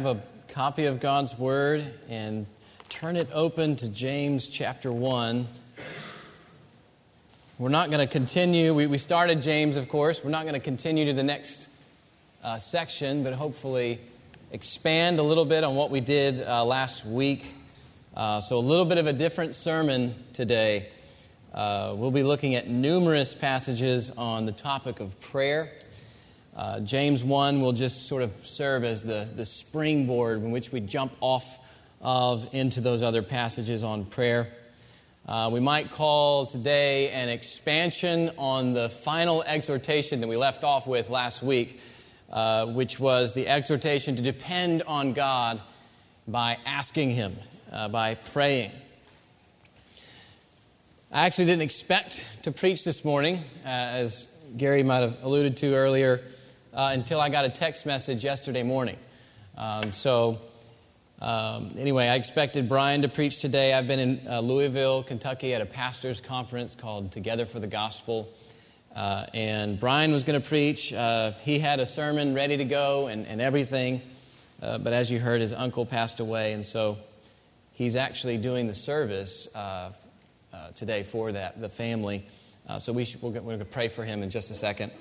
grab a copy of God's Word and turn it open to James chapter 1. We're not going to continue. We, we started James, of course. We're not going to continue to the next uh, section, but hopefully expand a little bit on what we did uh, last week. Uh, so, a little bit of a different sermon today. Uh, we'll be looking at numerous passages on the topic of prayer. Uh, James 1 will just sort of serve as the, the springboard in which we jump off of into those other passages on prayer. Uh, we might call today an expansion on the final exhortation that we left off with last week, uh, which was the exhortation to depend on God by asking Him, uh, by praying. I actually didn't expect to preach this morning, uh, as Gary might have alluded to earlier uh, until I got a text message yesterday morning. Um, so, um, anyway, I expected Brian to preach today. I've been in uh, Louisville, Kentucky at a pastor's conference called Together for the Gospel. Uh, and Brian was going to preach. Uh, he had a sermon ready to go and, and everything. Uh, but as you heard, his uncle passed away. And so he's actually doing the service uh, today for that, the family. so we should, we're going to pray for him in just a second.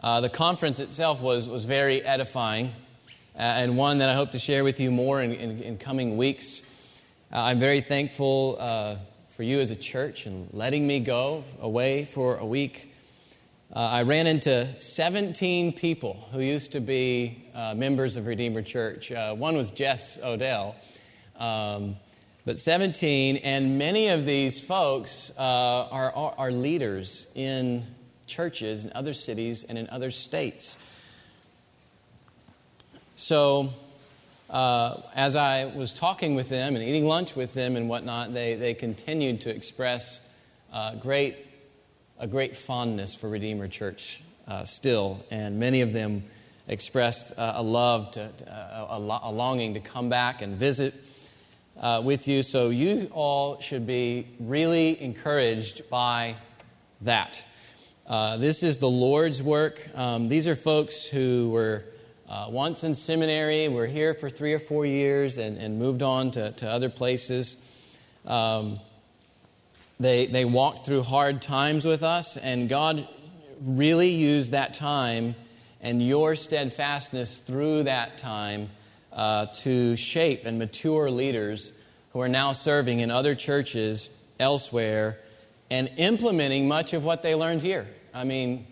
Uh, the conference itself was, was very edifying uh, and one that I hope to share with you more in, in, in coming weeks. Uh, I'm very thankful uh, for you as a church and letting me go away for a week. Uh, I ran into 17 people who used to be uh, members of Redeemer Church. one was Jess Odell. Um, but 17, and many of these folks are, are, are leaders in churches in other cities and in other states. So, uh, as I was talking with them and eating lunch with them and whatnot, they, they continued to express uh, great, a great fondness for Redeemer Church uh, still. And many of them expressed uh, a love, to, uh, a, a, longing to come back and visit uh, with you. So, you all should be really encouraged by that. Uh, this is the Lord's work. Um, these are folks who were uh, once in seminary, were here for three or four years, and, and moved on to, to other places. Um, they, they walked through hard times with us, and God really used that time and your steadfastness through that time uh, to shape and mature leaders who are now serving in other churches elsewhere and implementing much of what they learned here. I mean,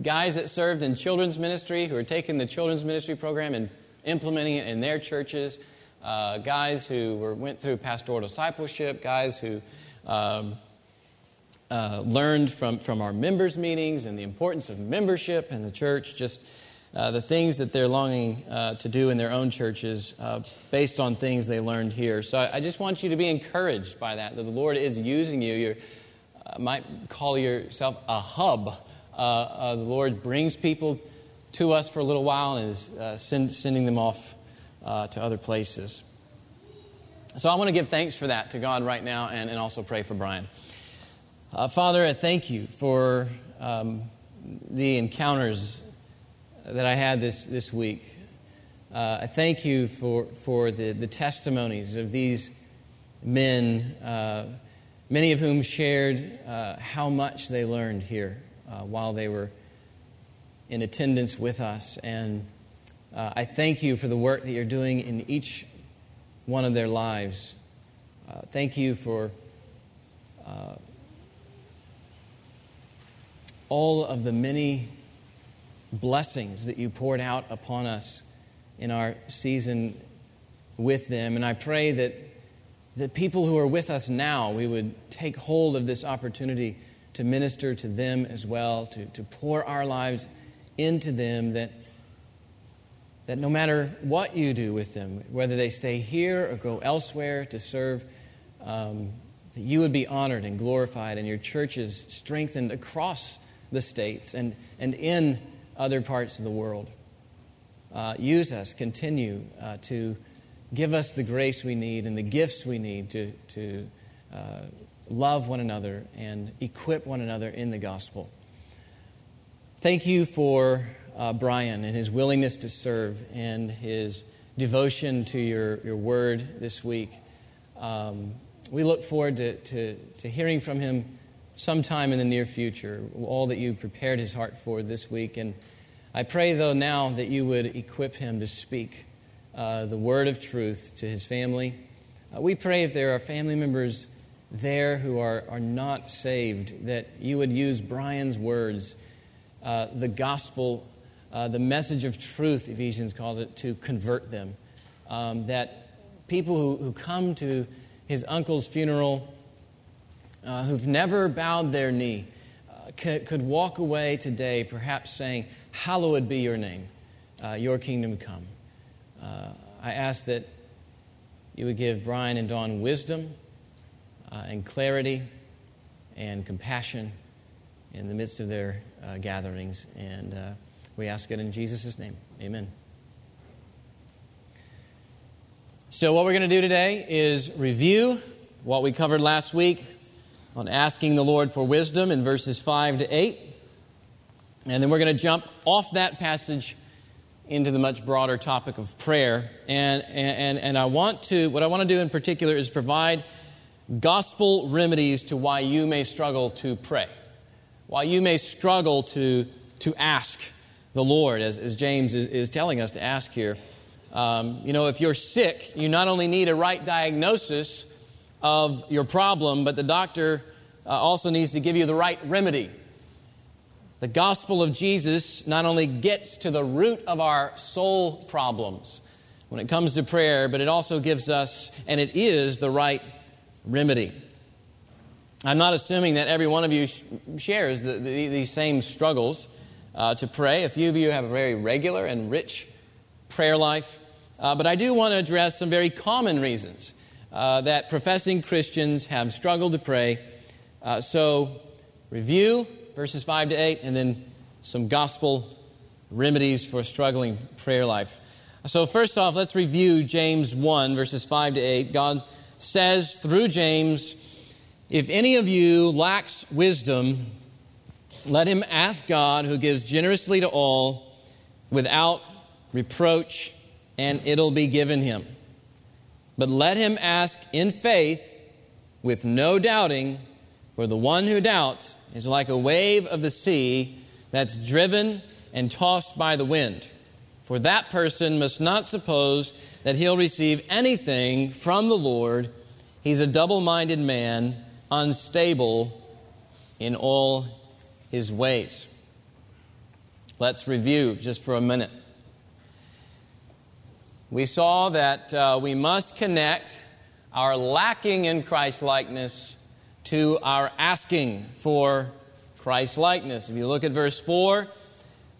guys that served in children's ministry who are taking the children's ministry program and implementing it in their churches, uh, guys who were, went through pastoral discipleship, guys who um, uh, learned from, from our members' meetings and the importance of membership in the church, just uh, the things that they're longing uh, to do in their own churches uh, based on things they learned here. So I, I, just want you to be encouraged by that, that the Lord is using you. You're, might call yourself a hub. Uh, uh, the Lord brings people to us for a little while and is uh, send, sending them off uh, to other places. So I want to give thanks for that to God right now and, and also pray for Brian. Uh, Father, I thank you for um, the encounters that I had this, this week. Uh, I thank you for, for the, the testimonies of these men many of whom shared uh, how much they learned here uh, while they were in attendance with us. And uh, I thank you for the work that you're doing in each one of their lives. Uh, thank you for uh, all of the many blessings that you poured out upon us in our season with them. And I pray that the people who are with us now, we would take hold of this opportunity to minister to them as well, to, to pour our lives into them, that, that no matter what you do with them, whether they stay here or go elsewhere to serve, um, that you would be honored and glorified and your churches strengthened across the states and, and in other parts of the world. Uh, use us, continue uh, to give us the grace we need and the gifts we need to, to uh, love one another and equip one another in the gospel. Thank you for uh, Brian and his willingness to serve and his devotion to your, your word this week. Um, we look forward to, to, to hearing from him sometime in the near future, all that you prepared his heart for this week. And I pray, though, now that you would equip him to speak uh, the word of truth to his family. Uh, we pray if there are family members there who are, are not saved, that you would use Brian's words, uh, the gospel, uh, the message of truth, Ephesians calls it, to convert them. Um, that people who, who come to his uncle's funeral, uh, who've never bowed their knee, could, could, walk away today perhaps saying, Hallowed be your name, your kingdom come. Uh, I ask that you would give Brian and Dawn wisdom uh, and clarity and compassion in the midst of their uh, gatherings. And uh, we ask it in Jesus' name. Amen. So, what we're going to do today is review what we covered last week on asking the Lord for wisdom in verses 5 to 8. And then we're going to jump off that passage into the much broader topic of prayer. And, and, and I want to, what I want to do in particular is provide gospel remedies to why you may struggle to pray, why you may struggle to, to ask the Lord, as, as James is, is telling us to ask here. Um, you know, if you're sick, you not only need a right diagnosis of your problem, but the doctor uh, also needs to give you the right remedy. The gospel of Jesus not only gets to the root of our soul problems when it comes to prayer, but it also gives us, and it is the right remedy. I'm not assuming that every one of you sh- shares the, the, these same struggles uh, to pray. A few of you have a very regular and rich prayer life. Uh, but I do want to address some very common reasons uh, that professing Christians have struggled to pray. Uh, so, review verses 5 to 8, and then some gospel remedies for struggling prayer life. So, first off, let's review James 1, verses 5 to 8. God says through James, If any of you lacks wisdom, let him ask God, who gives generously to all without reproach, and it'll be given him. But let him ask in faith with no doubting, for the one who doubts is like a wave of the sea that's driven and tossed by the wind. For that person must not suppose that he'll receive anything from the Lord. He's a double minded man, unstable in all his ways. Let's review just for a minute. We saw that uh, we must connect our lacking in Christ likeness to our asking for Christ likeness. If you look at verse 4,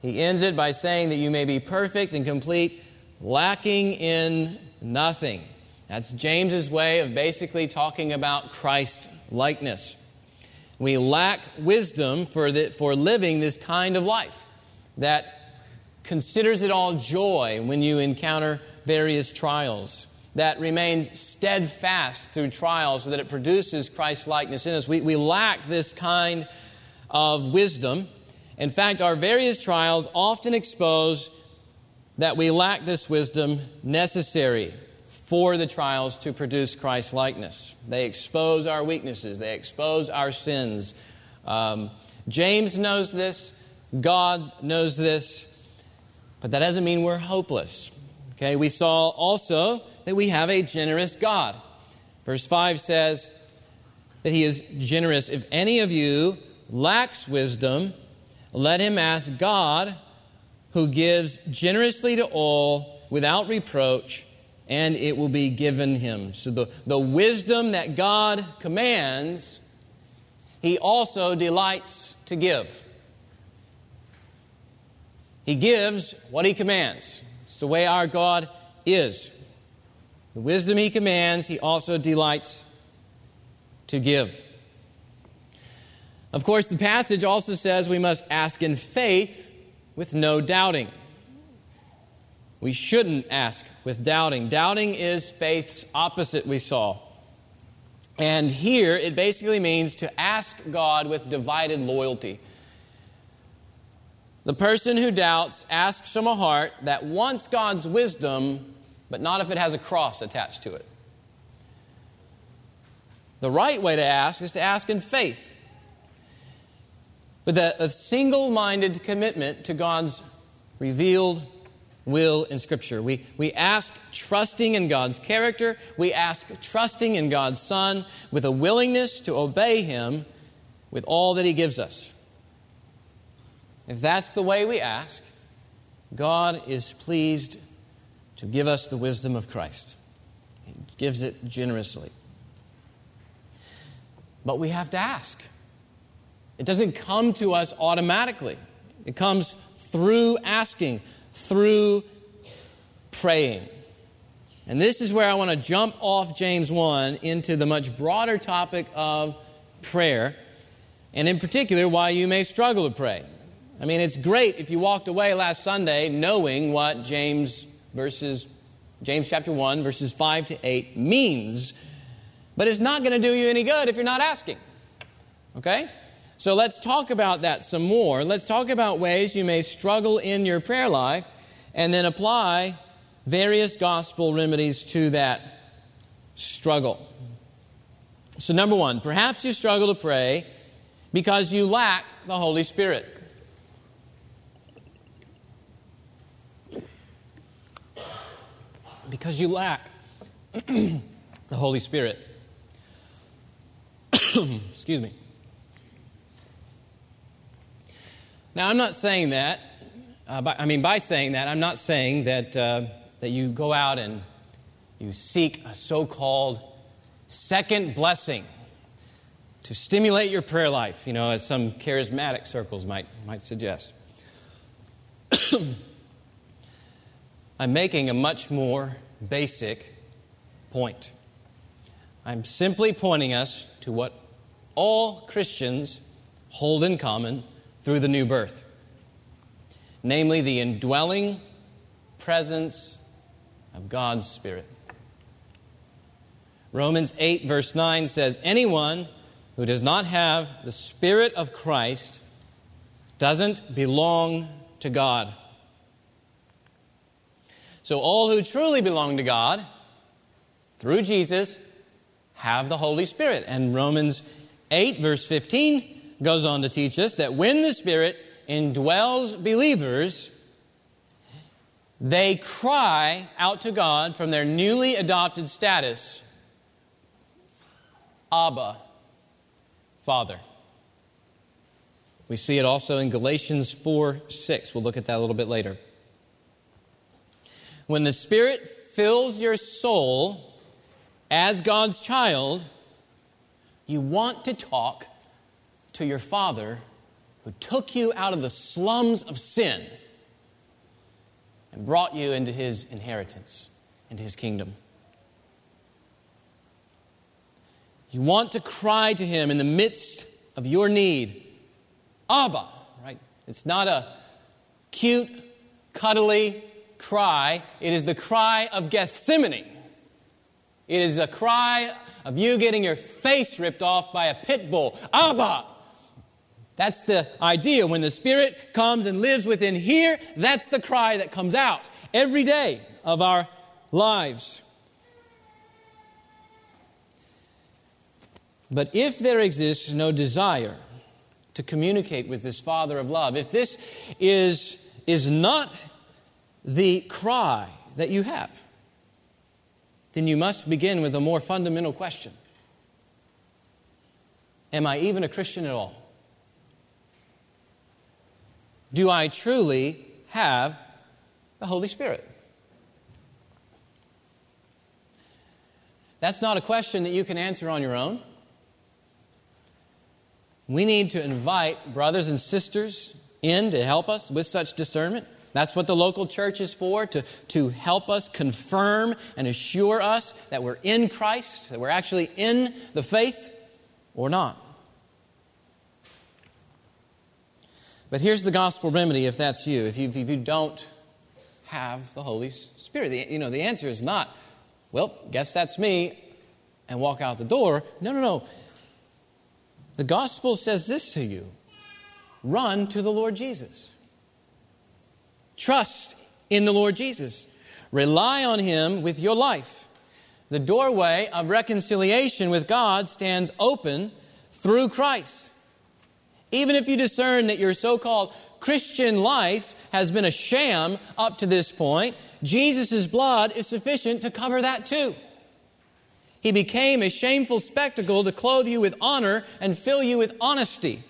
he ends it by saying that you may be perfect and complete, lacking in nothing. That's James's way of basically talking about Christ likeness. We lack wisdom for, the, for living this kind of life that considers it all joy when you encounter various trials, that remains steadfast through trials so that it produces Christ likeness in us. We, we lack this kind of wisdom. In fact, our various trials often expose that we lack this wisdom necessary for the trials to produce Christ likeness. They expose our weaknesses, they expose our sins. Um, James knows this, God knows this, but that doesn't mean we're hopeless. Okay, we saw also that we have a generous God. Verse 5 says that he is generous. If any of you lacks wisdom, let him ask God, who gives generously to all without reproach, and it will be given him. So the, the wisdom that God commands, he also delights to give. He gives what he commands. It's the way our God is. The wisdom he commands, he also delights to give. Of course, the passage also says we must ask in faith with no doubting. We shouldn't ask with doubting. Doubting is faith's opposite, we saw. And here it basically means to ask God with divided loyalty. The person who doubts asks from a heart that wants God's wisdom, but not if it has a cross attached to it. The right way to ask is to ask in faith, with a, a single minded commitment to God's revealed will in Scripture. We, we ask trusting in God's character, we ask trusting in God's Son, with a willingness to obey Him with all that He gives us. If that's the way we ask, God is pleased to give us the wisdom of Christ. He gives it generously. But we have to ask. It doesn't come to us automatically, it comes through asking, through praying. And this is where I want to jump off James 1 into the much broader topic of prayer, and in particular, why you may struggle to pray. I mean, it's great if you walked away last Sunday knowing what James verses James chapter 1 verses 5 to 8 means, but it's not going to do you any good if you're not asking. Okay? So let's talk about that some more. Let's talk about ways you may struggle in your prayer life and then apply various gospel remedies to that struggle. So, number one, perhaps you struggle to pray because you lack the Holy Spirit. Because you lack the Holy Spirit. Excuse me. Now, I'm not saying that, uh, by, I mean, by saying that, I'm not saying that, uh, that you go out and you seek a so called second blessing to stimulate your prayer life, you know, as some charismatic circles might, might suggest. I'm making a much more basic point. I'm simply pointing us to what all Christians hold in common through the new birth namely, the indwelling presence of God's Spirit. Romans 8, verse 9 says, Anyone who does not have the Spirit of Christ doesn't belong to God. So, all who truly belong to God through Jesus have the Holy Spirit. And Romans 8, verse 15 goes on to teach us that when the Spirit indwells believers, they cry out to God from their newly adopted status Abba, Father. We see it also in Galatians 4 6. We'll look at that a little bit later. When the Spirit fills your soul as God's child, you want to talk to your Father who took you out of the slums of sin and brought you into his inheritance, into his kingdom. You want to cry to him in the midst of your need. Abba, right? It's not a cute, cuddly cry. It is the cry of Gethsemane. It is a cry of you getting your face ripped off by a pit bull. Abba, that's the idea. When the Spirit comes and lives within here, that's the cry that comes out every day of our lives. But if there exists no desire to communicate with this Father of love, if this is, is not the cry that you have, then you must begin with a more fundamental question Am I even a Christian at all? Do I truly have the Holy Spirit? That's not a question that you can answer on your own. We need to invite brothers and sisters in to help us with such discernment. That's what the local church is for, to, to help us confirm and assure us that we're in Christ, that we're actually in the faith or not. But here's the gospel remedy if that's you, if you, if you don't have the Holy Spirit. The, you know, the answer is not, well, guess that's me, and walk out the door. No, no, no. The gospel says this to you run to the Lord Jesus. Trust in the Lord Jesus. Rely on Him with your life. The doorway of reconciliation with God stands open through Christ. Even if you discern that your so called Christian life has been a sham up to this point, Jesus' blood is sufficient to cover that too. He became a shameful spectacle to clothe you with honor and fill you with honesty.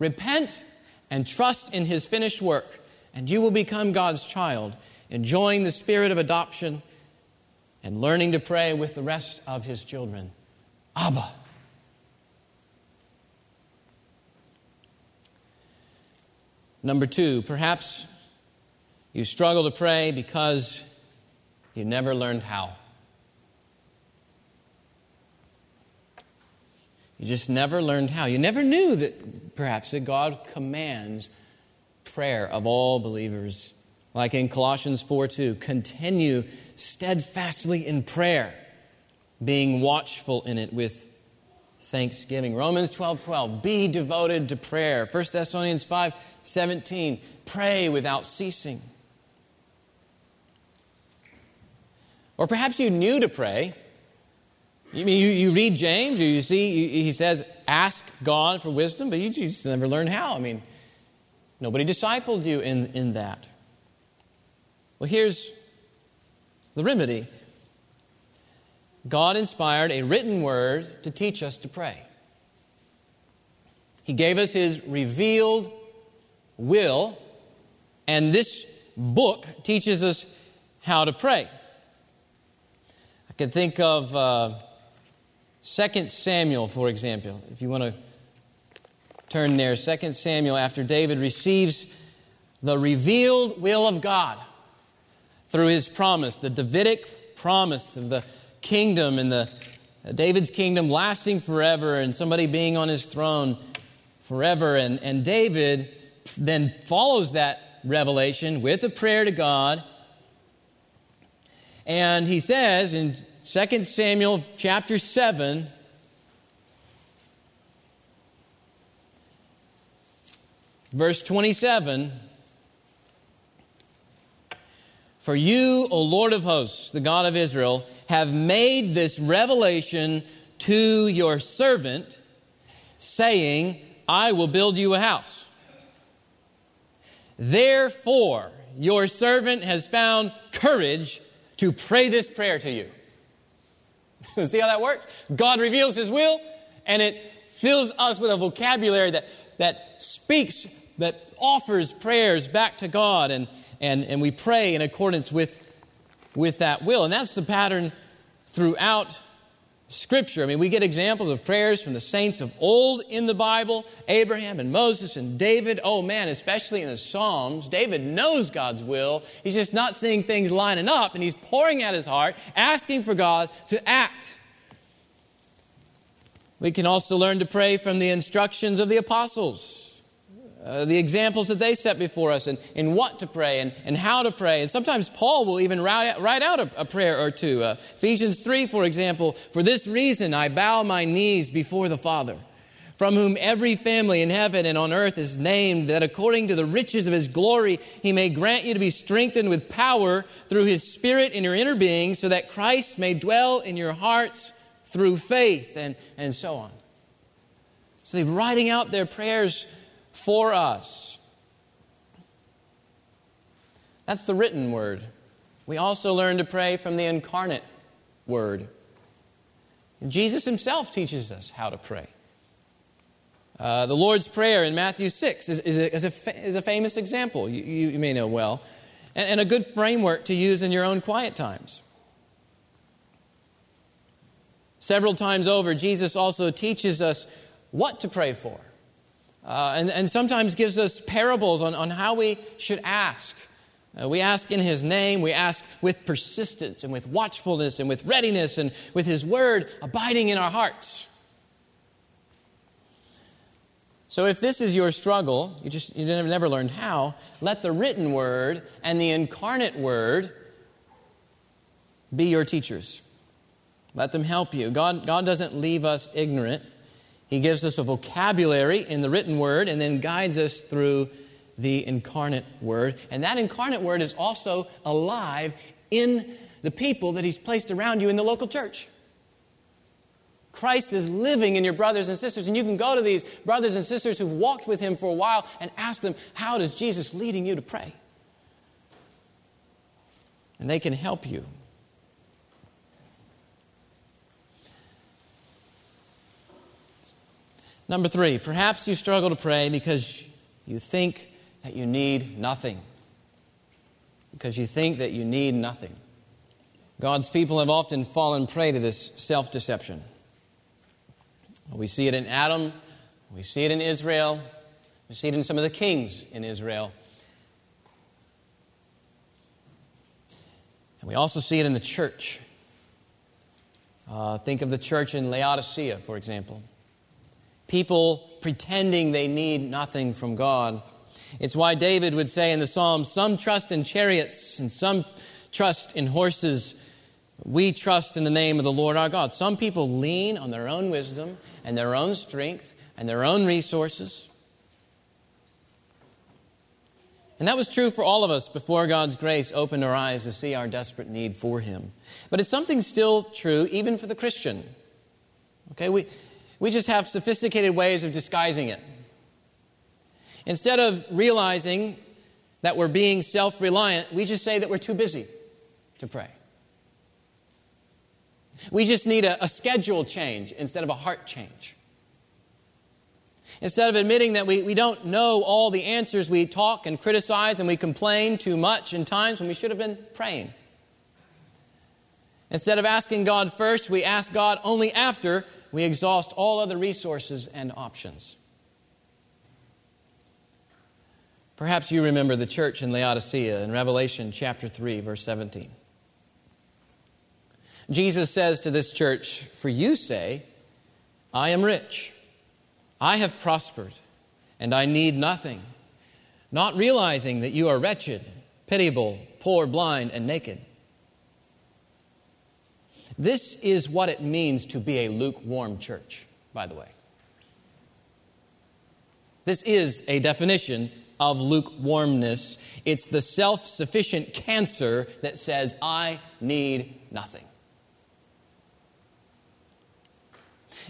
Repent and trust in his finished work, and you will become God's child, enjoying the spirit of adoption and learning to pray with the rest of his children. Abba. Number two, perhaps you struggle to pray because you never learned how. You just never learned how. You never knew that perhaps that God commands prayer of all believers. Like in Colossians 4 2, continue steadfastly in prayer, being watchful in it with thanksgiving. Romans 12 12, be devoted to prayer. 1 Thessalonians 5 17, pray without ceasing. Or perhaps you knew to pray. You mean you, you read James, or you see he says, ask God for wisdom, but you just never learned how. I mean, nobody discipled you in, in that. Well, here's the remedy God inspired a written word to teach us to pray. He gave us His revealed will, and this book teaches us how to pray. I can think of uh, 2 Samuel, for example, if you want to turn there. 2 Samuel, after David receives the revealed will of God through his promise, the Davidic promise of the kingdom and the uh, David's kingdom lasting forever and somebody being on his throne forever. And, and David then follows that revelation with a prayer to God. And he says in 2 Samuel chapter 7, verse 27 For you, O Lord of hosts, the God of Israel, have made this revelation to your servant, saying, I will build you a house. Therefore, your servant has found courage to pray this prayer to you. See how that works? God reveals His will, and it fills us with a vocabulary that, that speaks, that offers prayers back to God, and, and, and we pray in accordance with, with that will. And that's the pattern throughout Scripture. I mean, we get examples of prayers from the saints of old in the Bible Abraham and Moses and David. Oh man, especially in the Psalms, David knows God's will. He's just not seeing things lining up, and he's pouring out his heart, asking for God to act. We can also learn to pray from the instructions of the apostles. Uh, the examples that they set before us and, and what to pray and, and how to pray. And sometimes Paul will even write, write out a, a, prayer or two. Uh, Ephesians 3, for example, for this reason I bow my knees before the Father, from whom every family in heaven and on earth is named, that according to the riches of his glory he may grant you to be strengthened with power through his Spirit in your inner being, so that Christ may dwell in your hearts through faith, and, and so on. So they're writing out their prayers for us. That's the written word. We also learn to pray from the incarnate word. Jesus himself teaches us how to pray. Uh, the Lord's Prayer in Matthew 6 is, is, a, is, a, is a, famous example you, you, may know well, and, and a good framework to use in your own quiet times. Several times over, Jesus also teaches us what to pray for. Uh, and, and sometimes gives us parables on, on how we should ask. Uh, we ask in His name, we ask with persistence and with watchfulness and with readiness and with His word abiding in our hearts. So if this is your struggle, you just you never learned how, let the written word and the incarnate word be your teachers. Let them help you. God, God doesn't leave us ignorant. He gives us a vocabulary in the written word and then guides us through the incarnate Word. And that incarnate Word is also alive in the people that He's placed around you in the local church. Christ is living in your brothers and sisters, and you can go to these brothers and sisters who've walked with Him for a while and ask them, How does Jesus leading you to pray? And they can help you. Number three, perhaps you struggle to pray because you think that you need nothing. Because you think that you need nothing. God's people have often fallen prey to this self deception. We see it in Adam, we see it in Israel, we see it in some of the kings in Israel. And we also see it in the church. Uh, think of the church in Laodicea, for example people pretending they need nothing from God. It's why David would say in the Psalms some trust in chariots and some trust in horses. We trust in the name of the Lord our God. Some people lean on their own wisdom and their own strength and their own resources. And that was true for all of us before God's grace opened our eyes to see our desperate need for Him. But it's something still true even for the Christian. Okay, we, we just have sophisticated ways of disguising it. Instead of realizing that we're being self reliant, we just say that we're too busy to pray. We just need a, a, schedule change instead of a heart change. Instead of admitting that we, we don't know all the answers, we talk and criticize and we complain too much in times when we should have been praying. Instead of asking God first, we ask God only after we exhaust all other resources and options. Perhaps you remember the church in Laodicea in Revelation chapter 3, verse 17. Jesus says to this church, For you say, I am rich, I have prospered, and I need nothing, not realizing that you are wretched, pitiable, poor, blind, and naked. This is what it means to be a lukewarm church, by the way. This is a definition of lukewarmness. It's the self sufficient cancer that says, I need nothing.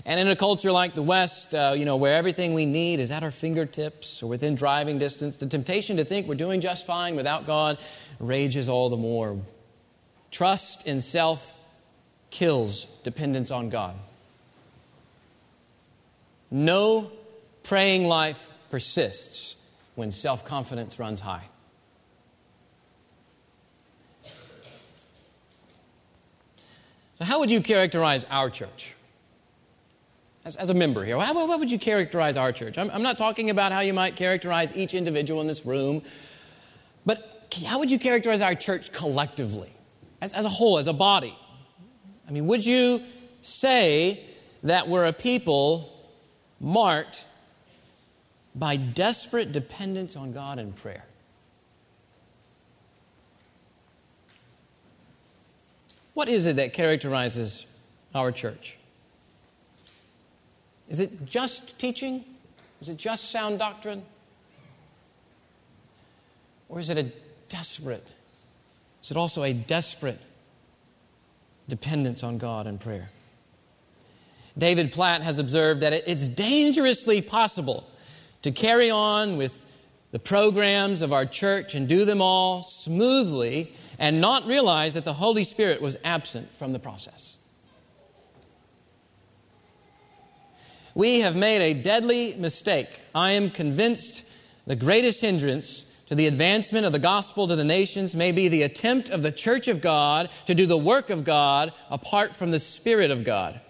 And in a culture like the West, uh, you know, where everything we need is at our fingertips or within driving distance, the temptation to think we're doing just fine without God rages all the more. Trust in self kills dependence on God. No praying life persists when self confidence runs high. So, how would you characterize our church? As, as a member here, how, would you characterize our church? I'm, I'm not talking about how you might characterize each individual in this room, but how would you characterize our church collectively, as, as a whole, as a body? I mean, would you say that we're a people marked by desperate dependence on God and prayer? What is it that characterizes our church? Is it just teaching? Is it just sound doctrine? Or is it a desperate? Is it also a desperate dependence on God and prayer. David Platt has observed that it's dangerously possible to carry on with the programs of our church and do them all smoothly and not realize that the Holy Spirit was absent from the process. We have made a deadly mistake. I am convinced the greatest hindrance to the advancement of the gospel to the nations may be the attempt of the church of God to do the work of God apart from the Spirit of God.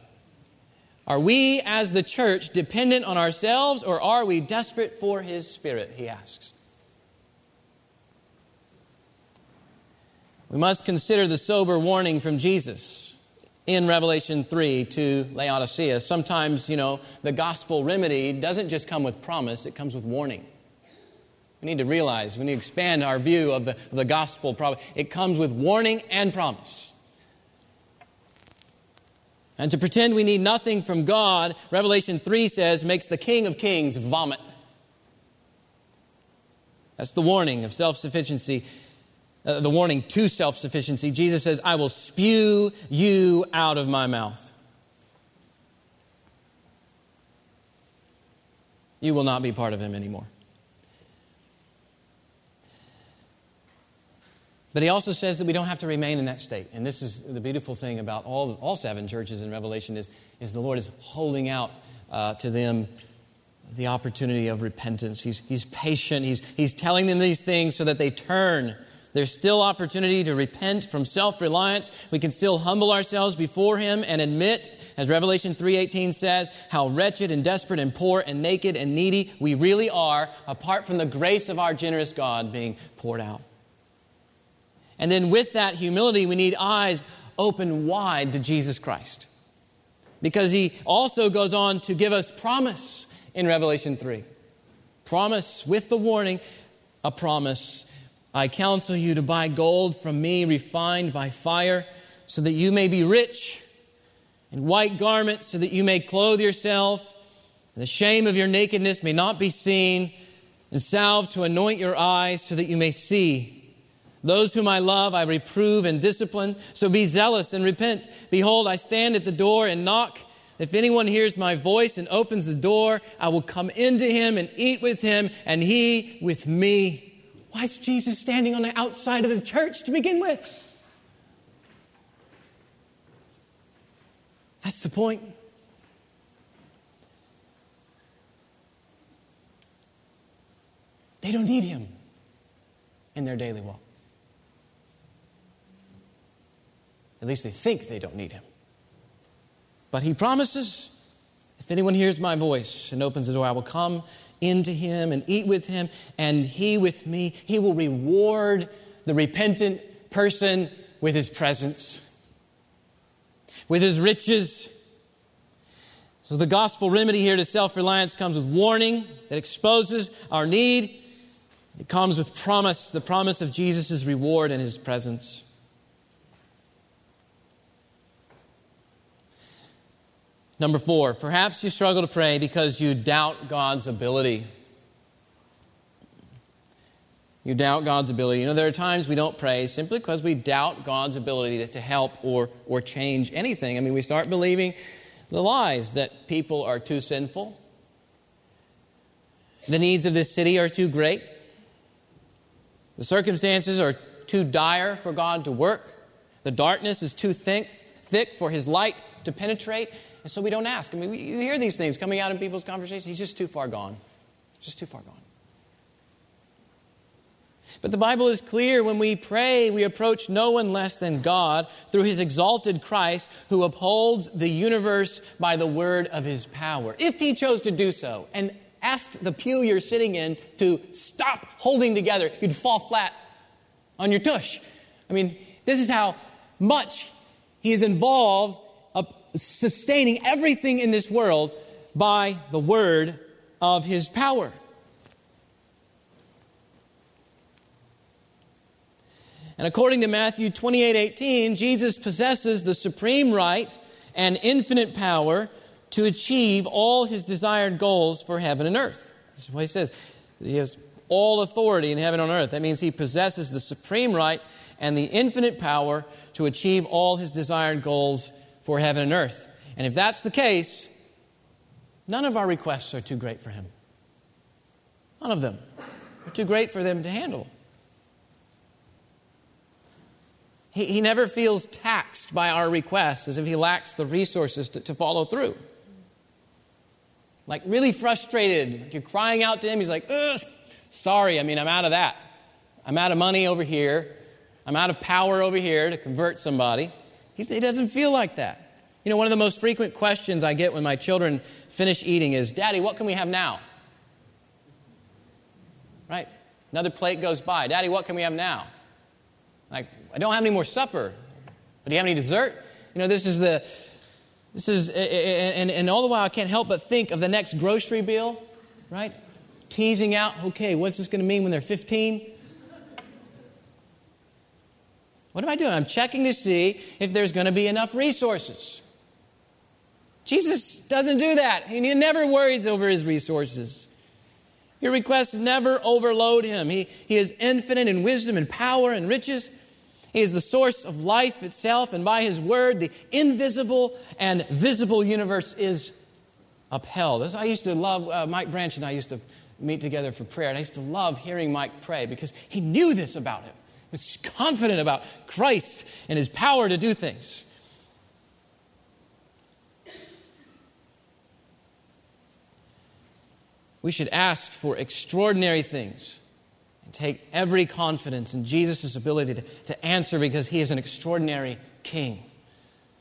Are we, as the church, dependent on ourselves or are we desperate for His Spirit? He asks. We must consider the sober warning from Jesus in Revelation 3 to Laodicea. Sometimes, you know, the gospel remedy doesn't just come with promise, it comes with warning. We need to realize, we need to expand our view of the, of the gospel. It comes with warning and promise. And to pretend we need nothing from God, Revelation 3 says, makes the King of Kings vomit. That's the warning of self sufficiency, uh, the warning to self sufficiency. Jesus says, I will spew you out of my mouth. You will not be part of him anymore. But he also says that we don't have to remain in that state. And this is the beautiful thing about all, all seven churches in Revelation is, is the Lord is holding out uh, to them the opportunity of repentance. He's, he's patient. He's, he's telling them these things so that they turn. There's still opportunity to repent from self-reliance. We can still humble ourselves before him and admit, as Revelation 3:18 says, how wretched and desperate and poor and naked and needy we really are apart from the grace of our generous God being poured out. And then with that humility, we need eyes open wide to Jesus Christ. Because he also goes on to give us promise in Revelation 3. Promise with the warning, a promise. I counsel you to buy gold from me refined by fire, so that you may be rich, and white garments, so that you may clothe yourself, and the shame of your nakedness may not be seen, and salve to anoint your eyes, so that you may see. Those whom I love, I reprove and discipline. So be zealous and repent. Behold, I stand at the door and knock. If anyone hears my voice and opens the door, I will come into him and eat with him, and he with me. Why is Jesus standing on the outside of the church to begin with? That's the point. They don't need him in their daily walk. At least they think they don't need him. But he promises if anyone hears my voice and opens the door, I will come into him and eat with him, and he with me. He will reward the repentant person with his presence, with his riches. So, the gospel remedy here to self reliance comes with warning that exposes our need. It comes with promise, the promise of Jesus' reward and his presence. Number four, perhaps you struggle to pray because you doubt God's ability. You doubt God's ability. You know, there are times we don't pray simply because we doubt God's ability to, help or, or change anything. I mean, we start believing the lies that people are too sinful, the needs of this city are too great, the circumstances are too dire for God to work, the darkness is too thick, thick for His light to penetrate. And so we don't ask. I mean, you hear these things coming out in people's conversations. He's just too far gone. Just too far gone. But the Bible is clear when we pray, we approach no one less than God through his exalted Christ who upholds the universe by the word of his power. If he chose to do so and asked the pew you're sitting in to stop holding together, you'd fall flat on your tush. I mean, this is how much he is involved sustaining everything in this world by the word of his power. And according to Matthew 28 18, Jesus possesses the supreme right and infinite power to achieve all his desired goals for heaven and earth. This is what he says. He has all authority in heaven and earth. That means he possesses the supreme right and the infinite power to achieve all his desired goals for heaven and earth. And if that's the case, none of our requests are too great for him. None of them are too great for them to handle. He, he never feels taxed by our requests as if he lacks the resources to, to follow through. Like, really frustrated. You're crying out to him. He's like, sorry, I mean, I'm out of that. I'm out of money over here. I'm out of power over here to convert somebody. He doesn't feel like that. You know, one of the most frequent questions I get when my children finish eating is, Daddy, what can we have now? Right? Another plate goes by. Daddy, what can we have now? Like, I don't have any more supper. But do you have any dessert? You know, this is the, this is, and, and all the while I can't help but think of the next grocery bill, right? Teasing out, okay, what's this going to mean when they're 15? What am I doing? I'm checking to see if there's going to be enough resources. Jesus doesn't do that. He never worries over his resources. Your requests never overload him. He, he is infinite in wisdom and power and riches. He is the source of life itself, and by his word, the invisible and visible universe is upheld. As I used to love, uh, Mike Branch and I used to meet together for prayer, and I used to love hearing Mike pray because he knew this about him. Was confident about Christ and his power to do things. We should ask for extraordinary things and take every confidence in Jesus' ability to, to answer because he is an extraordinary king.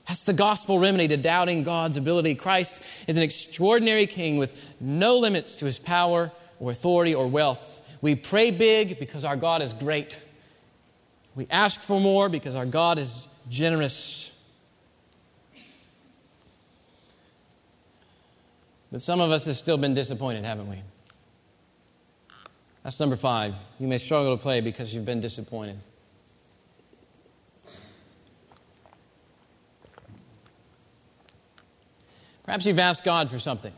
That's the gospel remedy to doubting God's ability. Christ is an extraordinary king with no limits to his power or authority or wealth. We pray big because our God is great. We ask for more because our God is generous. But some of us have still been disappointed, haven't we? That's number five. You may struggle to play because you've been disappointed. Perhaps you've asked God for something.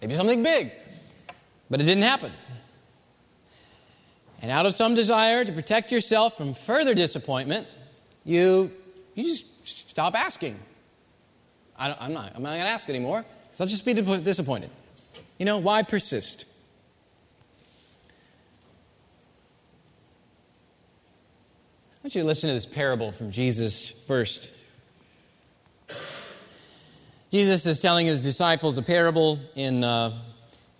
Maybe something big, but it didn't happen. And out of some desire to protect yourself from further disappointment, you, you just stop asking. I am not, I'm not going to ask anymore, so I'll just be disappointed. You know, why persist? I want you to listen to this parable from Jesus first. Jesus is telling his disciples a parable in, uh,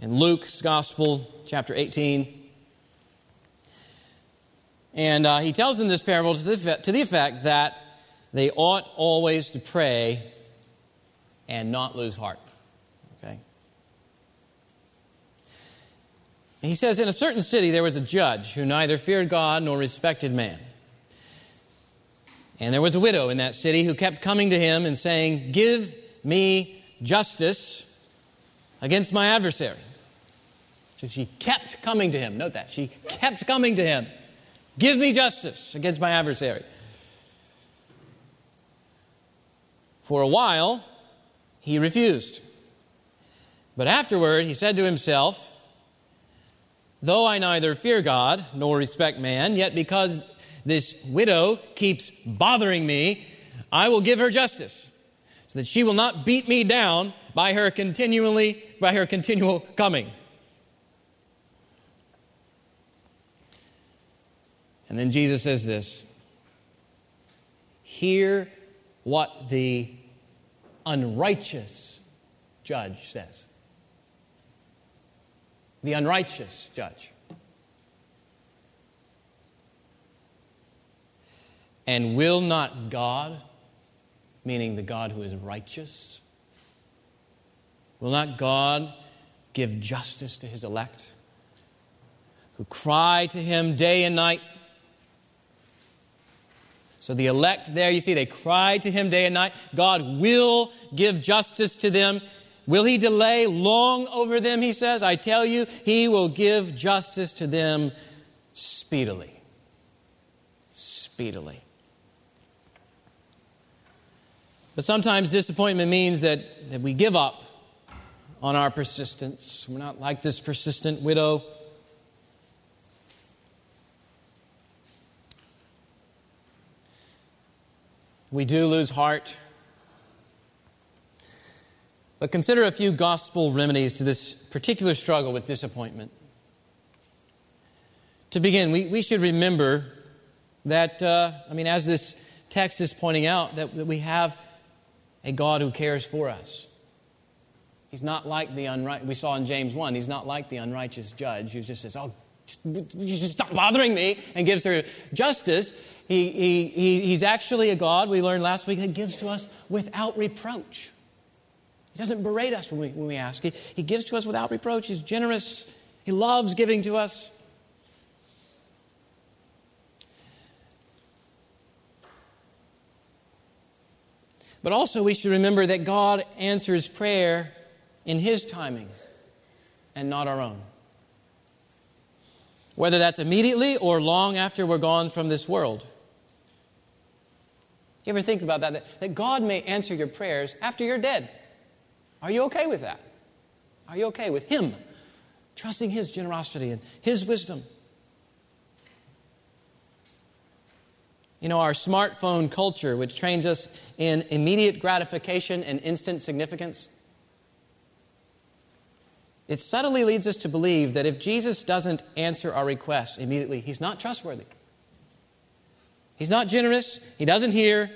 in Luke's Gospel, chapter 18. And uh, he tells them this parable to the, to the effect that they ought always to pray and not lose heart. Okay? He says, In a certain city there was a judge who neither feared God nor respected man. And there was a widow in that city who kept coming to him and saying, Give me justice against my adversary. So she kept coming to him. Note that. She kept coming to him. Give me justice against my adversary. For a while, he refused. But afterward, he said to himself, Though I neither fear God nor respect man, yet because this widow keeps bothering me, I will give her justice so that she will not beat me down by her continually by her continual coming. And then Jesus says this Hear what the unrighteous judge says. The unrighteous judge. And will not God meaning the God who is righteous? Will not God give justice to his elect who cry to him day and night? So the elect there, you see, they cry to him day and night. God will give justice to them. Will he delay long over them, he says? I tell you, he will give justice to them speedily. Speedily. But sometimes disappointment means that, that we give up on our persistence. We're not like this persistent widow. We do lose heart. But consider a few gospel remedies to this particular struggle with disappointment. To begin, we, we should remember that, uh, I mean, as this text is pointing out, that, that we have a God who cares for us. He's not like the unrighteous. We saw in James 1, he's not like the unrighteous judge who just says, Oh, you just stop bothering me and gives her justice. He, he, he, he's actually a God, we learned last week, that gives to us without reproach. He doesn't berate us when we, when we ask. He, he gives to us without reproach. He's generous. He loves giving to us. But also, we should remember that God answers prayer in His timing and not our own. Whether that's immediately or long after we're gone from this world. You ever think about that? That God may answer your prayers after you're dead. Are you okay with that? Are you okay with Him trusting His generosity and His wisdom. You know, our smartphone culture, which trains us in immediate gratification and instant significance, it subtly leads us to believe that if Jesus doesn't answer our request immediately, he's not trustworthy. He's not generous, he doesn't hear.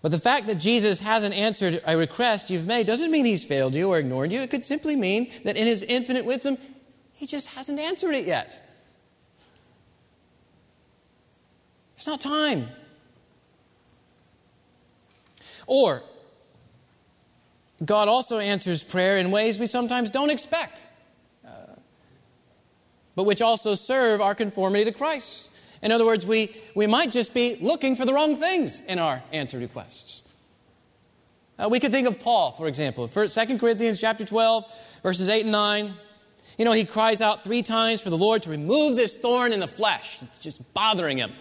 But the fact that Jesus hasn't answered a request you've made doesn't mean he's failed you or ignored you. It could simply mean that in his infinite wisdom, he just hasn't answered it yet. It's not time. Or, God also answers prayer in ways we sometimes don't expect, uh, but which also serve our conformity to Christ. In other words, we, we might just be looking for the wrong things in our answer requests. Uh, we could think of Paul, for example, 2 Corinthians chapter 12, verses 8 and 9. You know, he cries out three times for the Lord to remove this thorn in the flesh. It's just bothering him.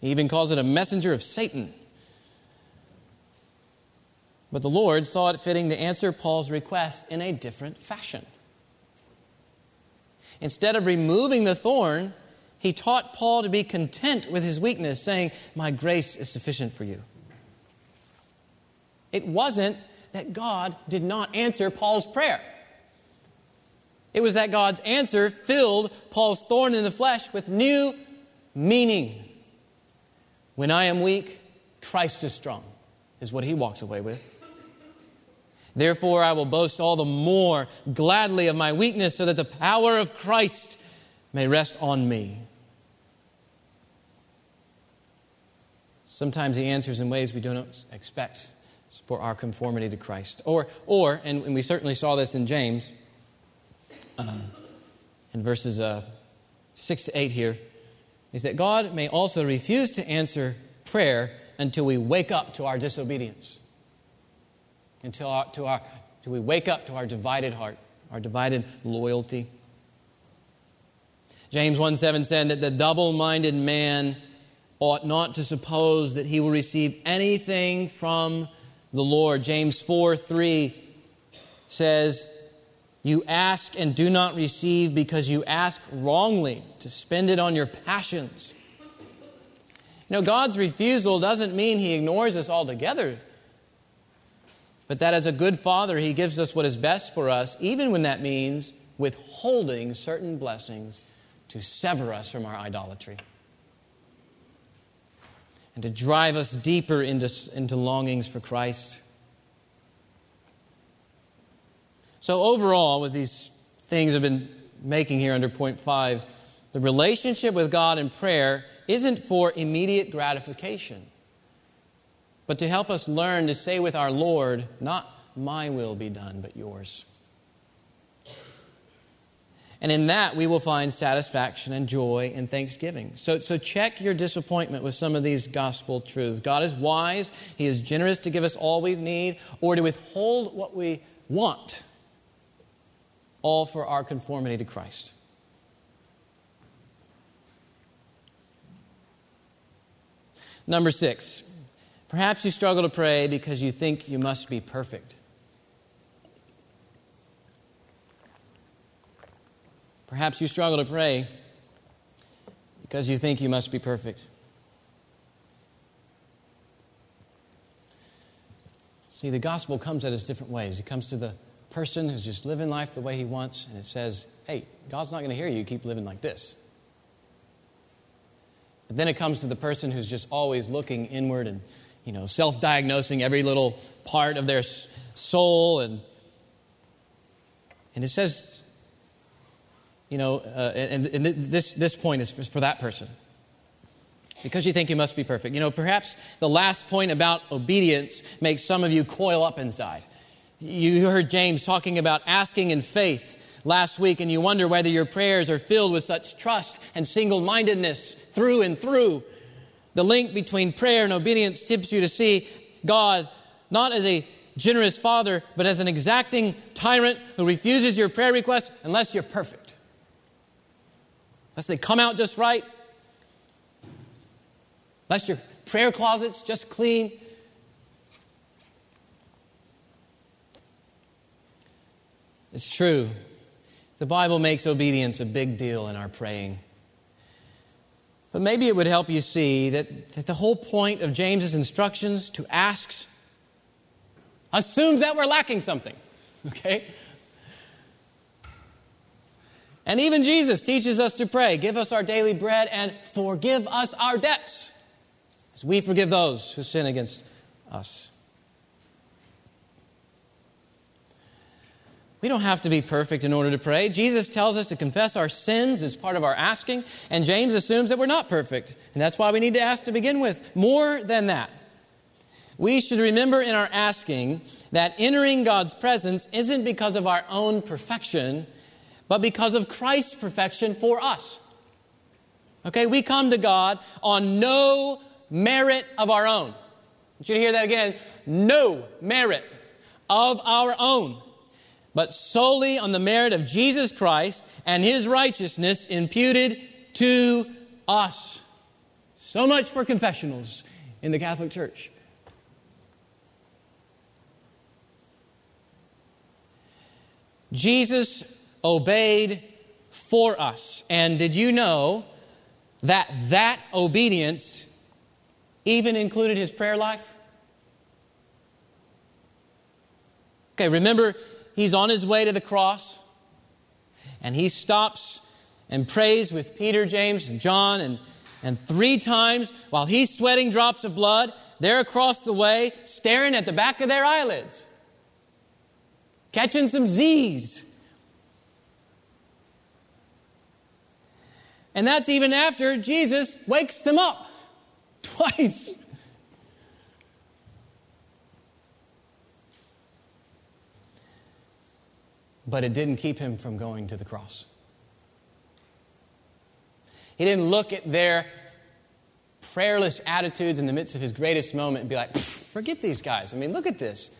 He even calls it a messenger of Satan. But the Lord saw it fitting to answer Paul's request in a different fashion. Instead of removing the thorn, he taught Paul to be content with his weakness, saying, My grace is sufficient for you. It wasn't that God did not answer Paul's prayer. It was that God's answer filled Paul's thorn in the flesh with new meaning. When I am weak, Christ is strong, is what he walks away with. Therefore, I will boast all the more gladly of my weakness, so that the power of Christ may rest on me. Sometimes he answers in ways we don't expect for our conformity to Christ. Or, or and we certainly saw this in James, uh, in verses uh, 6 to 8 here is that God may also refuse to answer prayer until we wake up to our disobedience. Until, our, to our, until we wake up to our divided heart, our divided loyalty. James 1 7 said that the double minded man ought not to suppose that he will receive anything from the Lord. James 4 3 says, you ask and do not receive because you ask wrongly to spend it on your passions. You know, God's refusal doesn't mean He ignores us altogether, but that as a good Father, He gives us what is best for us, even when that means withholding certain blessings to sever us from our idolatry and to drive us deeper into, into longings for Christ. So, overall, with these things I've been making here under point five, the relationship with God in prayer isn't for immediate gratification, but to help us learn to say with our Lord, Not my will be done, but yours. And in that, we will find satisfaction and joy and thanksgiving. So, so check your disappointment with some of these gospel truths. God is wise, He is generous to give us all we need or to withhold what we want all for our conformity to Christ. Number six, perhaps you struggle to pray because you think you must be perfect. Perhaps you struggle to pray because you think you must be perfect. See, the gospel comes at us different ways. It comes to the person who's just living life the way he wants, and it says, hey, God's not going to hear you, keep living like this. But then it comes to the person who's just always looking inward and, you know, self diagnosing every little part of their soul. And, and it says, you know, uh, and, and this, this point is for that person. Because you think you must be perfect. You know, perhaps the last point about obedience makes some of you coil up inside. You heard James talking about asking in faith last week, and you wonder whether your prayers are filled with such trust and single mindedness through and through. The link between prayer and obedience tips you to see God not as a generous father, but as an exacting tyrant who refuses your prayer request unless you're perfect. Unless they come out just right, unless your prayer closet's just clean, It's true. The Bible makes obedience a big deal in our praying. But maybe it would help you see that, that the whole point of James's instructions to ask assumes that we're lacking something. Okay? And even Jesus teaches us to pray, give us our daily bread and forgive us our debts as we forgive those who sin against us. We don't have to be perfect in order to pray. Jesus tells us to confess our sins as part of our asking, and James assumes that we're not perfect. And that's why we need to ask to begin with. More than that, we should remember in our asking that entering God's presence isn't because of our own perfection, but because of Christ's perfection for us. Okay, we come to God on no merit of our own. I want you to hear that again. No merit of our own but solely on the merit of Jesus Christ and his righteousness imputed to us. So much for confessionals in the Catholic Church. Jesus obeyed for us. And did you know that that obedience even included his prayer life? Okay, remember he's on his way to the cross and he stops and prays with Peter, James, and John, and, and three times while he's sweating drops of blood, they're across the way staring at the back of their eyelids, catching some Z's. And that's even after Jesus wakes them up twice. But it didn't keep him from going to the cross. He didn't look at their prayerless attitudes in the midst of his greatest moment and be like, forget these guys. I mean, look at this.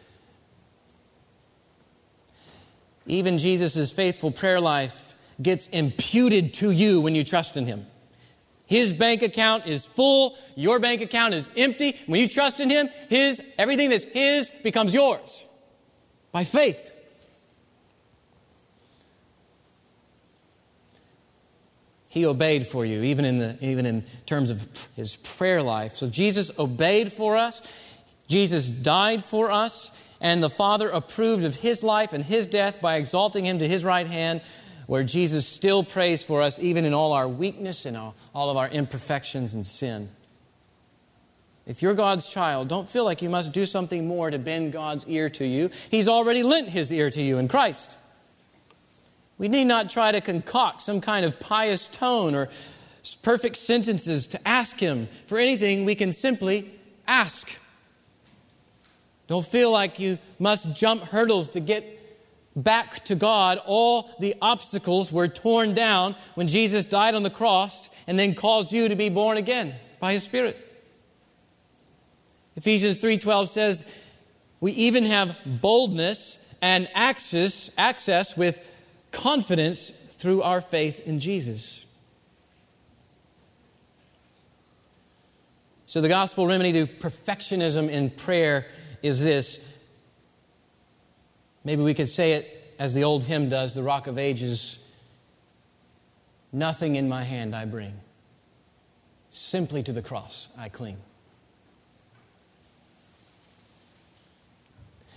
Even Jesus' faithful prayer life gets imputed to you when you trust in him. His bank account is full, your bank account is empty. When you trust in him, his everything that's his becomes yours by faith. He obeyed for you, even in, the, even in terms of his prayer life. So Jesus obeyed for us, Jesus died for us, and the Father approved of his life and his death by exalting him to his right hand, where Jesus still prays for us, even in all our weakness and all, all of our imperfections and sin. If you're God's child, don't feel like you must do something more to bend God's ear to you. He's already lent his ear to you in Christ. We need not try to concoct some kind of pious tone or perfect sentences to ask Him for anything. We can simply ask. Don't feel like you must jump hurdles to get back to God. All the obstacles were torn down when Jesus died on the cross and then caused you to be born again by His Spirit. Ephesians 3:12 says, "We even have boldness and access access with confidence through our faith in Jesus. So, the gospel remedy to perfectionism in prayer is this. Maybe we could say it as the old hymn does, The Rock of Ages Nothing in my hand I bring, simply to the cross I cling.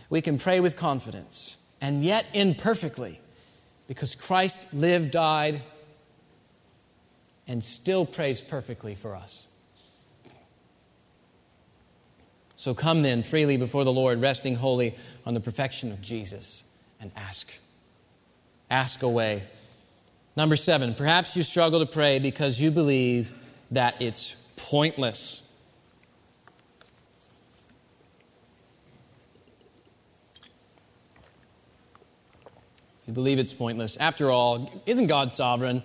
We can pray with confidence and yet imperfectly because Christ lived, died, and still prays perfectly for us. So come then freely before the Lord, resting wholly on the perfection of Jesus, and ask. Ask away. Number seven, perhaps you struggle to pray because you believe that it's pointless. You believe it's pointless. After all, isn't God sovereign?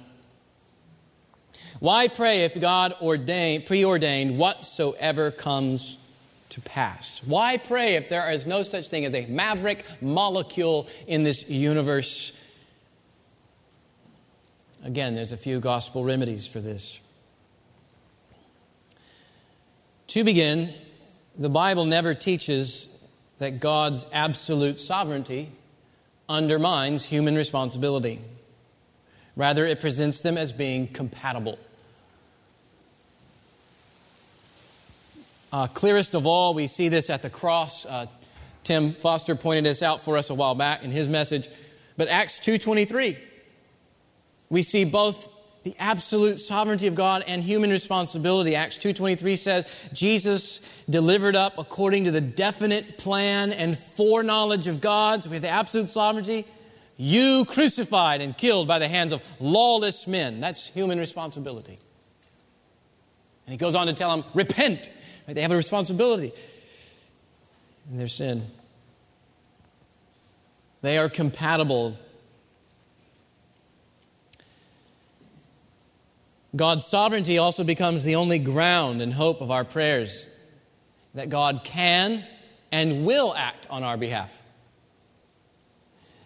Why pray if God ordained, preordained whatsoever comes to pass? Why pray if there is no such thing as a maverick molecule in this universe? Again, there's a few gospel remedies for this. To begin, the Bible never teaches that God's absolute sovereignty undermines human responsibility. Rather, it presents them as being compatible. Uh, clearest of all, we see this at the cross. Uh, Tim Foster pointed this out for us a while back in his message. But Acts 2.23, we see both the absolute sovereignty of God and human responsibility. Acts 2:23 says Jesus delivered up according to the definite plan and foreknowledge of God. So we have the absolute sovereignty. You crucified and killed by the hands of lawless men. That's human responsibility. And he goes on to tell them, repent. They have a responsibility in their sin. They are compatible God's sovereignty also becomes the only ground and hope of our prayers that God can and will act on our behalf.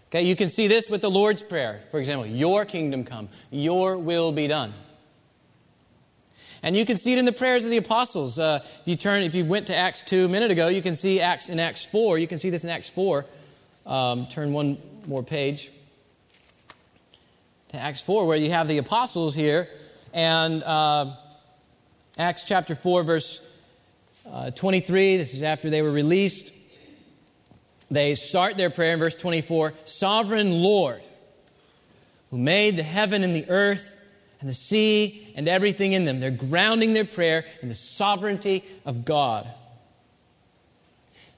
Okay, you can see this with the Lord's Prayer. For example, Your kingdom come, Your will be done. And you can see it in the prayers of the apostles. Uh, if you turn, if you went to Acts 2 a minute ago, you can see Acts in Acts 4. You can see this in Acts 4. Um, turn one more page to Acts 4, where you have the apostles here and uh, Acts chapter 4, verse uh, 23, this is after they were released. They start their prayer in verse 24 Sovereign Lord, who made the heaven and the earth and the sea and everything in them. They're grounding their prayer in the sovereignty of God.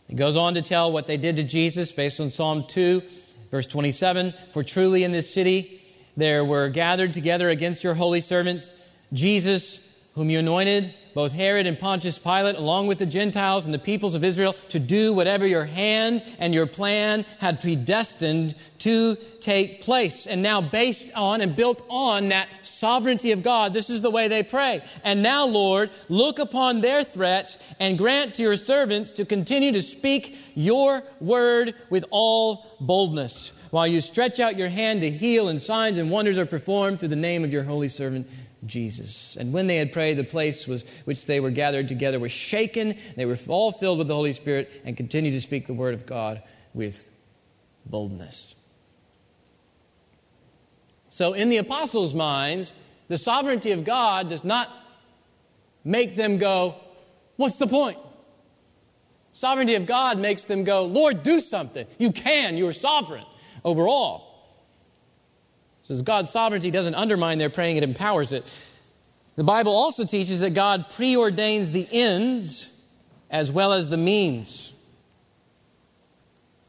It goes on to tell what they did to Jesus based on Psalm 2, verse 27 For truly in this city there were gathered together against your holy servants, Jesus, whom you anointed, both Herod and Pontius Pilate, along with the Gentiles and the peoples of Israel, to do whatever your hand and your plan had predestined to take place. And now, based on and built on that sovereignty of God, this is the way they pray. And now, Lord, look upon their threats and grant to your servants to continue to speak your word with all boldness while you stretch out your hand to heal, and signs and wonders are performed through the name of your holy servant Jesus. And when they had prayed, the place was, which they were gathered together was shaken. They were all filled with the Holy Spirit and continued to speak the word of God with boldness. So, in the apostles' minds, the sovereignty of God does not make them go, What's the point? Sovereignty of God makes them go, Lord, do something. You can, you're sovereign over all. So God's sovereignty doesn't undermine their praying, it empowers it. The Bible also teaches that God preordains the ends as well as the means.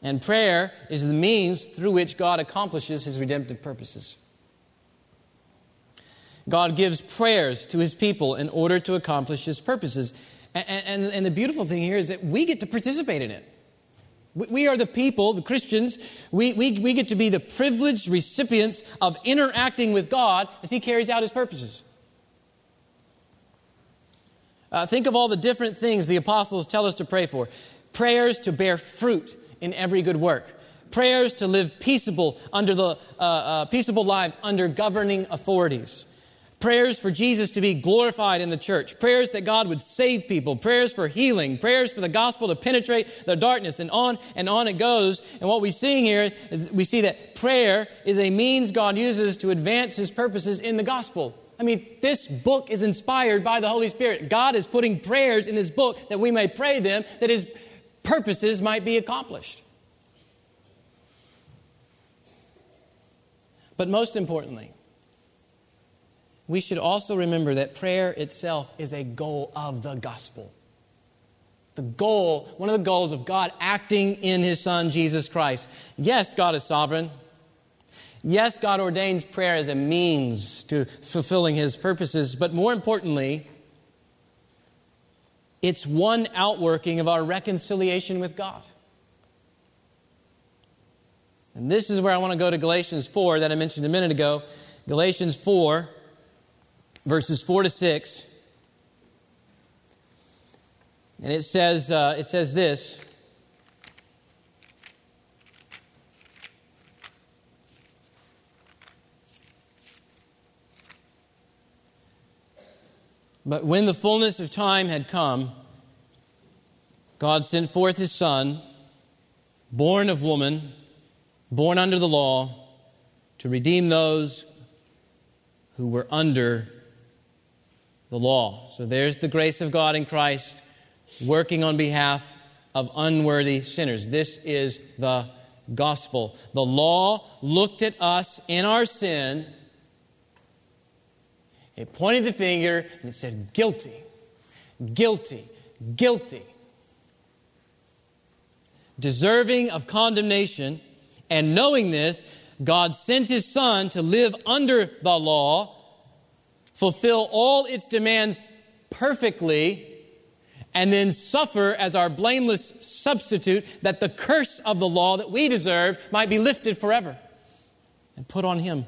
And prayer is the means through which God accomplishes his redemptive purposes. God gives prayers to his people in order to accomplish his purposes. And, and, and, the beautiful thing here is that we get to participate in it. We are the people, the Christians, we, we, we get to be the privileged recipients of interacting with God as He carries out His purposes. Uh, think of all the different things the apostles tell us to pray for. Prayers to bear fruit in every good work, prayers to live peaceable, under the, uh, uh, peaceable lives under governing authorities prayers for Jesus to be glorified in the church, prayers that God would save people, prayers for healing, prayers for the gospel to penetrate the darkness, and on and on it goes. And what we see here is we see that prayer is a means God uses to advance his purposes in the gospel. I mean, this book is inspired by the Holy Spirit. God is putting prayers in this book that we may pray them, that his purposes might be accomplished. But most importantly, we should also remember that prayer itself is a goal of the gospel. The goal, one of the goals of God acting in His Son, Jesus Christ. Yes, God is sovereign. Yes, God ordains prayer as a means to fulfilling His purposes, but more importantly, it's one outworking of our reconciliation with God. And this is where I want to go to Galatians 4 that I mentioned a minute ago. Galatians 4 verses 4 to 6. And it says, uh, it says this. But when the fullness of time had come, God sent forth his Son, born of woman, born under the law to redeem those who were under the law. So there's the grace of God in Christ working on behalf of unworthy sinners. This is the gospel. The law looked at us in our sin, it pointed the finger, and it said, guilty, guilty, guilty. Deserving of condemnation, and knowing this, God sent his Son to live under the law, fulfill all its demands perfectly, and then suffer as our blameless substitute that the curse of the law that we deserve might be lifted forever and put on him.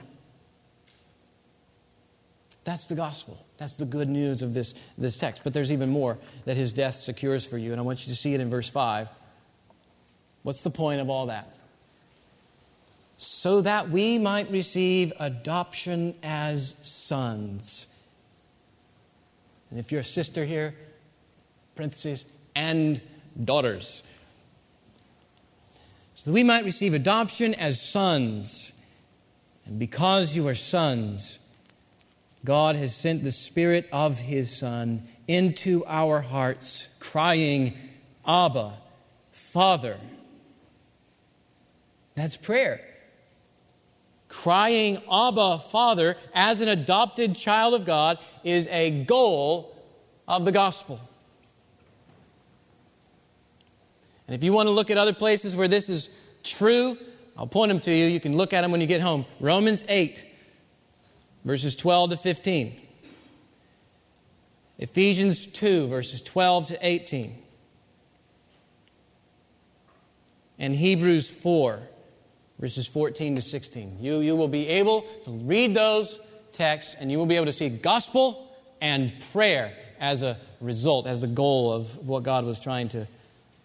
That's the gospel. That's the good news of this, this text. But there's even more that his death secures for you, and I want you to see it in verse 5. What's the point of all that? So that we might receive adoption as sons. And if you're a sister here, parentheses, and daughters. So that we might receive adoption as sons. And because you are sons, God has sent the Spirit of His Son into our hearts, crying, Abba, Father. That's prayer. Crying, Abba, Father, as an adopted child of God is a goal of the gospel. And if you want to look at other places where this is true, I'll point them to you. You can look at them when you get home. Romans 8, verses 12 to 15. Ephesians 2, verses 12 to 18. And Hebrews 4, verses 14 to 16. You, you will be able to read those texts and you will be able to see gospel and prayer as a result, as the goal of what God was trying to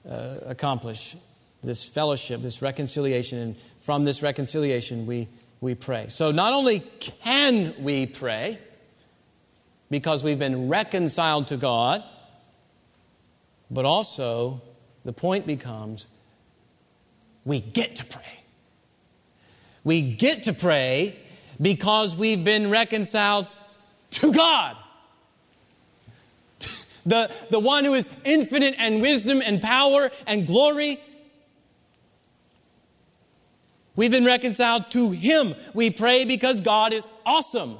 uh, accomplish this fellowship, this reconciliation, and from this reconciliation we, we pray. So not only can we pray because we've been reconciled to God, but also the point becomes we get to pray. We get to pray because we've been reconciled to God. The, the one who is infinite and wisdom and power and glory. We've been reconciled to Him. We pray because God is awesome.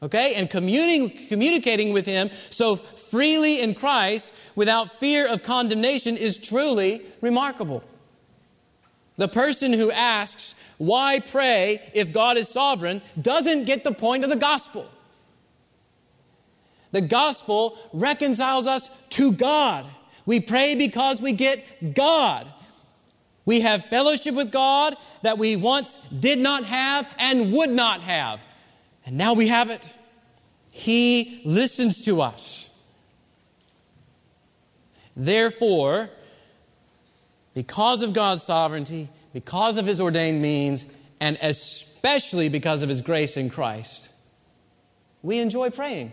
Okay? And communi- communicating with Him so freely in Christ without fear of condemnation is truly remarkable. The person who asks, why pray if God is sovereign, doesn't get the point of the gospel. The gospel reconciles us to God. We pray because we get God. We have fellowship with God that we once did not have and would not have. And now we have it. He listens to us. Therefore, because of God's sovereignty, because of His ordained means, and especially because of His grace in Christ, we enjoy praying.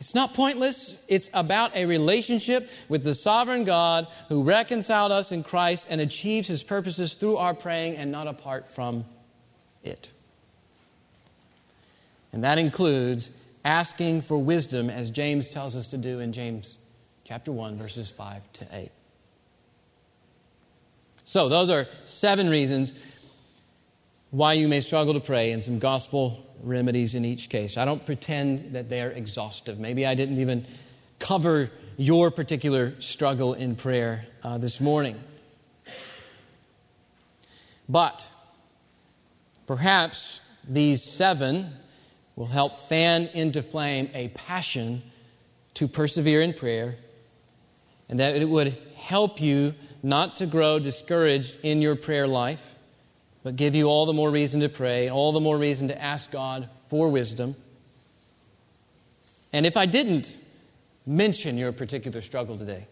It's not pointless. It's about a relationship with the sovereign God who reconciled us in Christ and achieves his purposes through our praying and not apart from it. And that includes asking for wisdom, as James tells us to do in James chapter 1, verses 5 to 8. So, those are seven reasons why you may struggle to pray and some gospel remedies in each case. I don't pretend that they're exhaustive. Maybe I didn't even cover your particular struggle in prayer uh, this morning. But perhaps these seven will help fan into flame a passion to persevere in prayer, and that it would help you not to grow discouraged in your prayer life but give you all the more reason to pray, all the more reason to ask God for wisdom. And if I didn't mention your particular struggle today,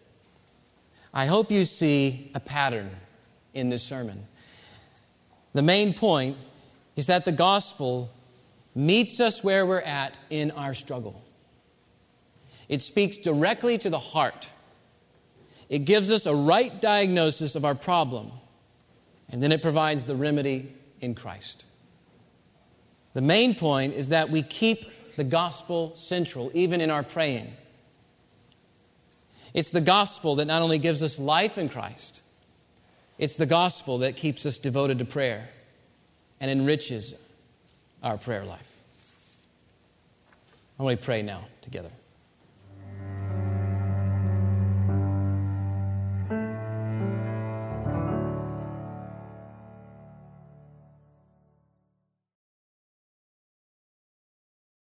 I hope you see a pattern in this sermon. The main point is that the gospel meets us where we're at in our struggle. It speaks directly to the heart. It gives us a right diagnosis of our problem And then it provides the remedy in Christ. The main point is that we keep the gospel central, even in our praying. It's the gospel that not only gives us life in Christ, it's the gospel that keeps us devoted to prayer and enriches our prayer life. I want to pray now together.